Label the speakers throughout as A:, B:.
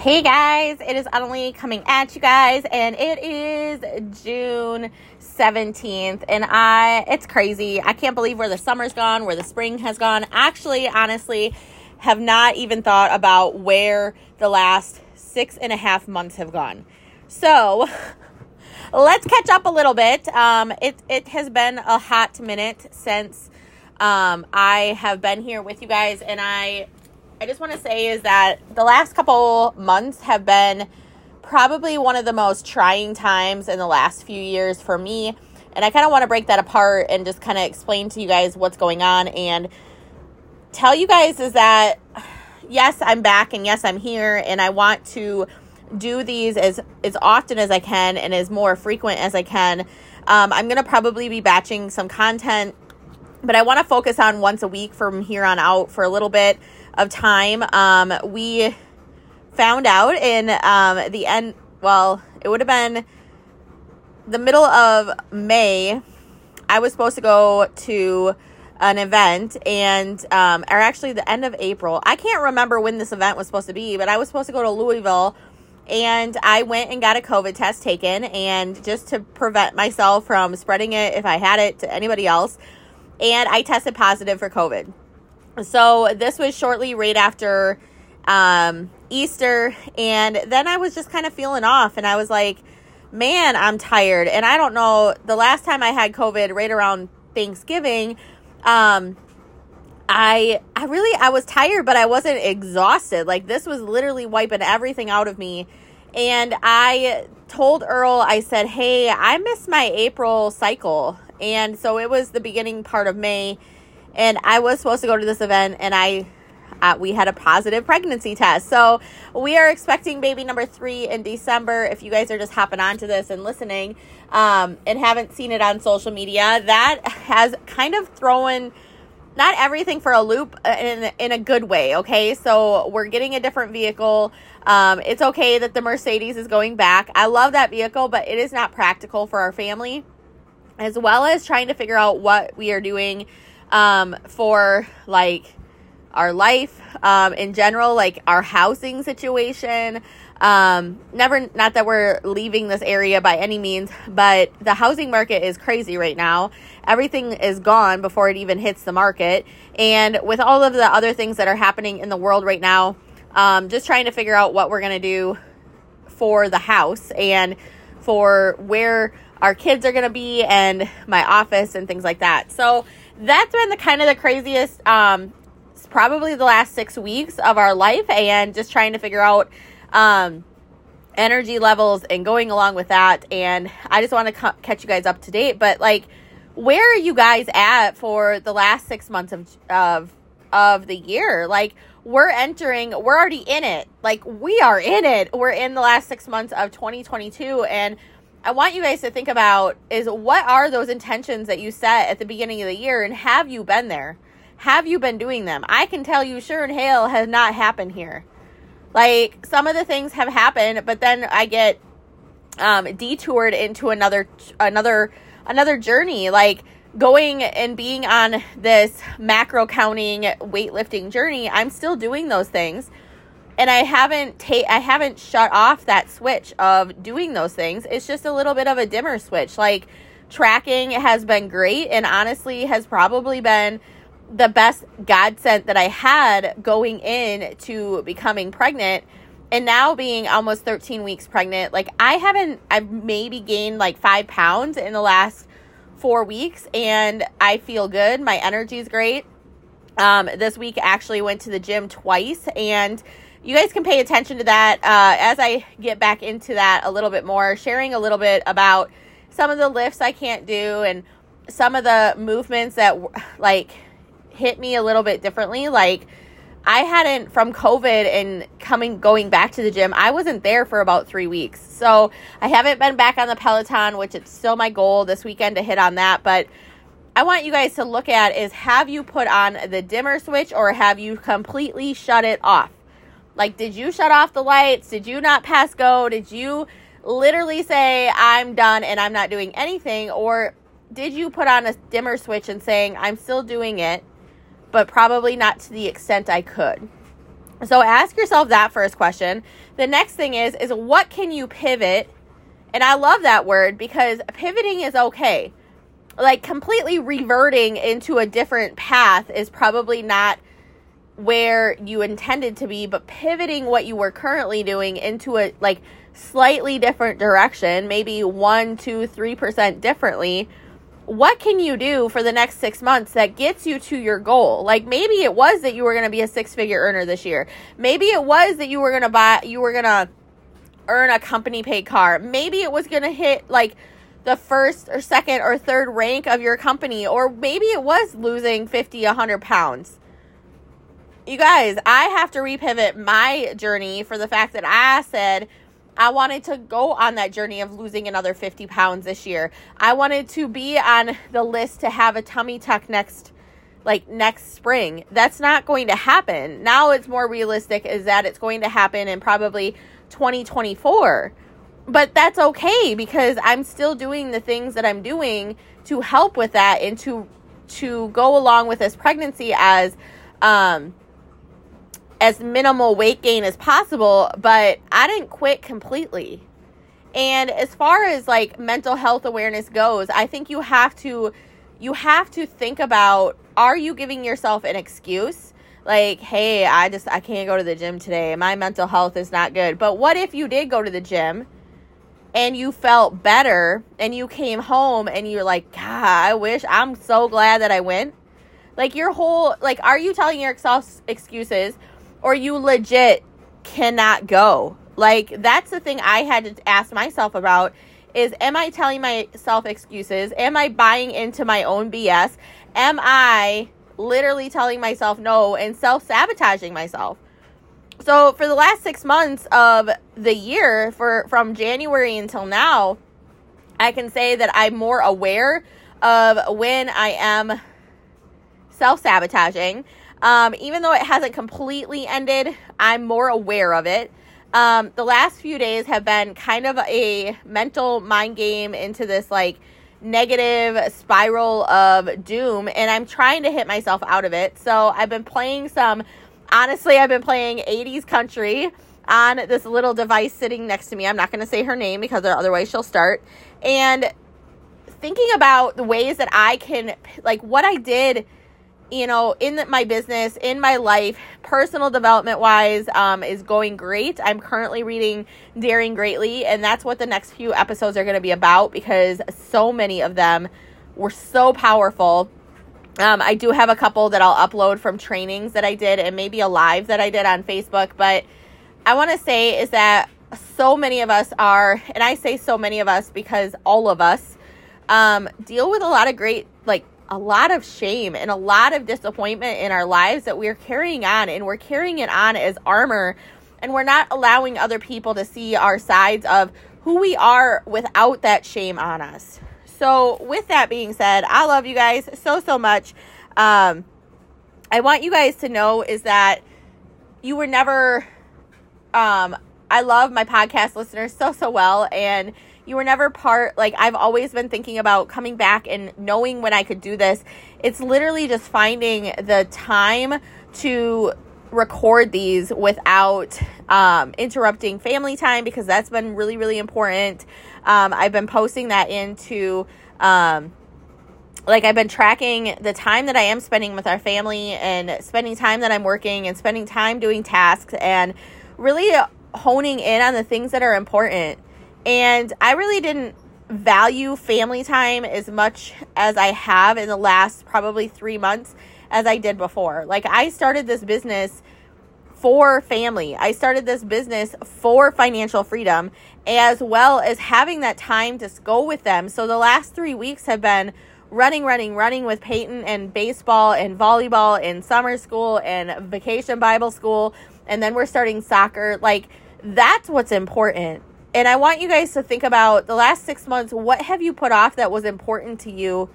A: Hey guys, it is Annalie coming at you guys, and it is June 17th, and I it's crazy. I can't believe where the summer's gone, where the spring has gone. Actually, honestly, have not even thought about where the last six and a half months have gone. So let's catch up a little bit. Um, it it has been a hot minute since um, I have been here with you guys, and I I just want to say is that the last couple months have been probably one of the most trying times in the last few years for me. And I kind of want to break that apart and just kind of explain to you guys what's going on and tell you guys is that yes, I'm back and yes, I'm here and I want to do these as as often as I can and as more frequent as I can. Um, I'm gonna probably be batching some content, but I want to focus on once a week from here on out for a little bit of time. Um, we found out in um, the end, well, it would have been the middle of May. I was supposed to go to an event and um, or actually the end of April. I can't remember when this event was supposed to be, but I was supposed to go to Louisville and I went and got a COVID test taken and just to prevent myself from spreading it if I had it to anybody else. And I tested positive for COVID. So this was shortly right after um, Easter, and then I was just kind of feeling off, and I was like, "Man, I'm tired." And I don't know. The last time I had COVID, right around Thanksgiving, um, I I really I was tired, but I wasn't exhausted. Like this was literally wiping everything out of me. And I told Earl, I said, "Hey, I missed my April cycle." And so it was the beginning part of May and I was supposed to go to this event, and I uh, we had a positive pregnancy test. So we are expecting baby number three in December. If you guys are just hopping onto this and listening um, and haven't seen it on social media, that has kind of thrown not everything for a loop in, in a good way. Okay. So we're getting a different vehicle. Um, it's okay that the Mercedes is going back. I love that vehicle, but it is not practical for our family, as well as trying to figure out what we are doing um, for like our life um, in general, like our housing situation. Um, never, not that we're leaving this area by any means, but the housing market is crazy right now. Everything is gone before it even hits the market. And with all of the other things that are happening in the world right now, um, just trying to figure out what we're going to do for the house and for where our kids are going to be and my office and things like that. So, that's been the kind of the craziest um probably the last six weeks of our life and just trying to figure out um energy levels and going along with that and i just want to ca- catch you guys up to date but like where are you guys at for the last six months of of of the year like we're entering we're already in it like we are in it we're in the last six months of 2022 and I want you guys to think about is what are those intentions that you set at the beginning of the year and have you been there? Have you been doing them? I can tell you sure and hail has not happened here. Like some of the things have happened, but then I get um, detoured into another another another journey like going and being on this macro counting weightlifting journey i'm still doing those things and I haven't ta- I haven't shut off that switch of doing those things. It's just a little bit of a dimmer switch. Like tracking has been great and honestly has probably been the best godsend that I had going in to becoming pregnant and now being almost 13 weeks pregnant. Like I haven't I've maybe gained like 5 pounds in the last 4 weeks and I feel good. My energy is great. Um, this week actually went to the gym twice and you guys can pay attention to that uh, as I get back into that a little bit more, sharing a little bit about some of the lifts I can't do and some of the movements that like hit me a little bit differently. Like I hadn't from COVID and coming going back to the gym, I wasn't there for about three weeks. So I haven't been back on the Peloton, which it's still my goal this weekend to hit on that. But I want you guys to look at is have you put on the dimmer switch or have you completely shut it off? Like, did you shut off the lights? Did you not pass go? Did you literally say, I'm done and I'm not doing anything? Or did you put on a dimmer switch and saying, I'm still doing it, but probably not to the extent I could? So ask yourself that first question. The next thing is is what can you pivot? And I love that word because pivoting is okay. Like completely reverting into a different path is probably not where you intended to be, but pivoting what you were currently doing into a like slightly different direction, maybe one, two, three percent differently what can you do for the next six months that gets you to your goal? Like maybe it was that you were going to be a six figure earner this year. Maybe it was that you were going to buy, you were going to earn a company paid car. Maybe it was going to hit like the first or second or third rank of your company, or maybe it was losing 50, 100 pounds. You guys, I have to repivot my journey for the fact that I said, I wanted to go on that journey of losing another 50 pounds this year. I wanted to be on the list to have a tummy tuck next like next spring. That's not going to happen. Now it's more realistic is that it's going to happen in probably 2024. But that's okay because I'm still doing the things that I'm doing to help with that and to to go along with this pregnancy as um as minimal weight gain as possible, but I didn't quit completely. And as far as like mental health awareness goes, I think you have to you have to think about are you giving yourself an excuse? Like, hey, I just I can't go to the gym today. My mental health is not good. But what if you did go to the gym and you felt better and you came home and you're like, God, I wish I'm so glad that I went. Like your whole like are you telling yourself excuses or you legit cannot go. Like that's the thing I had to ask myself about is am I telling myself excuses? Am I buying into my own BS? Am I literally telling myself no and self-sabotaging myself? So for the last 6 months of the year for from January until now, I can say that I'm more aware of when I am self-sabotaging um, even though it hasn't completely ended, I'm more aware of it. Um, the last few days have been kind of a mental mind game into this like negative spiral of doom, and I'm trying to hit myself out of it. So I've been playing some, honestly, I've been playing 80s country on this little device sitting next to me. I'm not going to say her name because otherwise she'll start. And thinking about the ways that I can, like, what I did you know, in my business, in my life, personal development wise, um, is going great. I'm currently reading Daring Greatly, and that's what the next few episodes are going to be about because so many of them were so powerful. Um, I do have a couple that I'll upload from trainings that I did and maybe a live that I did on Facebook, but I want to say is that so many of us are, and I say so many of us because all of us um, deal with a lot of great, like, a lot of shame and a lot of disappointment in our lives that we're carrying on and we're carrying it on as armor and we're not allowing other people to see our sides of who we are without that shame on us. So, with that being said, I love you guys so, so much. Um, I want you guys to know is that you were never, um, I love my podcast listeners so, so well. And you were never part like I've always been thinking about coming back and knowing when I could do this. It's literally just finding the time to record these without um, interrupting family time because that's been really really important. Um, I've been posting that into um, like I've been tracking the time that I am spending with our family and spending time that I'm working and spending time doing tasks and really honing in on the things that are important. And I really didn't value family time as much as I have in the last probably three months as I did before. Like, I started this business for family, I started this business for financial freedom, as well as having that time to go with them. So, the last three weeks have been running, running, running with Peyton and baseball and volleyball and summer school and vacation Bible school. And then we're starting soccer. Like, that's what's important and I want you guys to think about the last six months. What have you put off that was important to you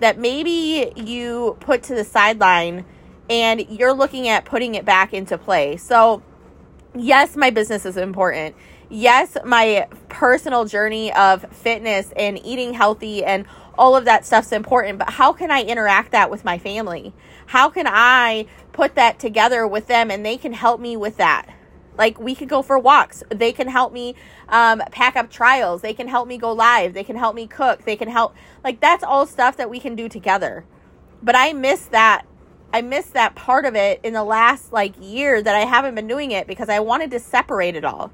A: that maybe you put to the sideline and you're looking at putting it back into play? So, yes, my business is important. Yes, my personal journey of fitness and eating healthy and all of that stuff's important, but how can I interact that with my family? How can I put that together with them and they can help me with that? Like we could go for walks. They can help me um, pack up trials. They can help me go live. They can help me cook. They can help. Like that's all stuff that we can do together. But I miss that I miss that part of it in the last like year that I haven't been doing it because I wanted to separate it all.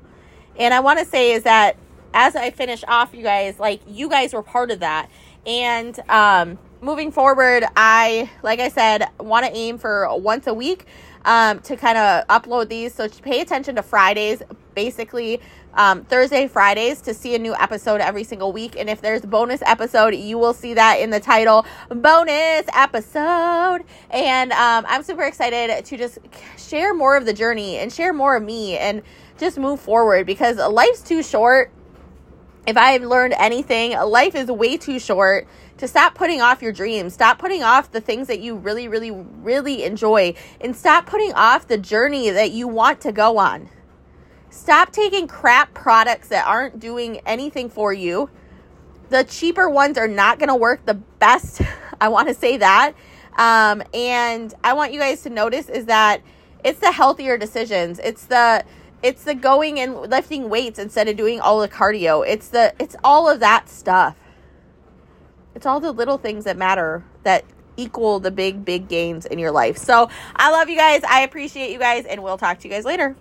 A: And I want to say is that as I finish off, you guys, like you guys were part of that. And um, moving forward, I, like I said, want to aim for once a week um, to kind of upload these. So pay attention to Fridays, basically um, Thursday, Fridays to see a new episode every single week. And if there's bonus episode, you will see that in the title bonus episode. And um, I'm super excited to just share more of the journey and share more of me and just move forward because life's too short. If I've learned anything, life is way too short to stop putting off your dreams. Stop putting off the things that you really, really, really enjoy and stop putting off the journey that you want to go on. Stop taking crap products that aren't doing anything for you. The cheaper ones are not going to work the best. I want to say that. Um, and I want you guys to notice is that it's the healthier decisions. It's the it's the going and lifting weights instead of doing all the cardio. It's the it's all of that stuff. It's all the little things that matter that equal the big big gains in your life. So, I love you guys. I appreciate you guys and we'll talk to you guys later.